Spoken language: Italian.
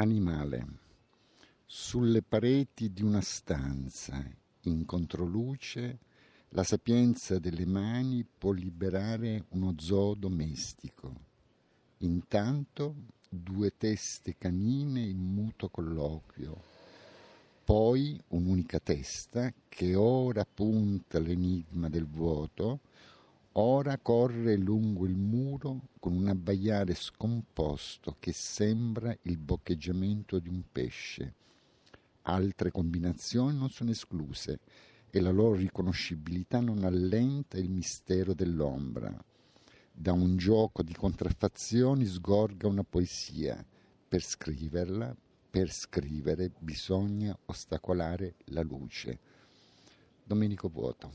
Animale. Sulle pareti di una stanza, in controluce, la sapienza delle mani può liberare uno zoo domestico. Intanto due teste canine in muto colloquio, poi un'unica testa che ora punta l'enigma del vuoto, ora corre lungo il muro abbaiare scomposto che sembra il boccheggiamento di un pesce. Altre combinazioni non sono escluse e la loro riconoscibilità non allenta il mistero dell'ombra. Da un gioco di contraffazioni sgorga una poesia. Per scriverla, per scrivere bisogna ostacolare la luce. Domenico Vuoto.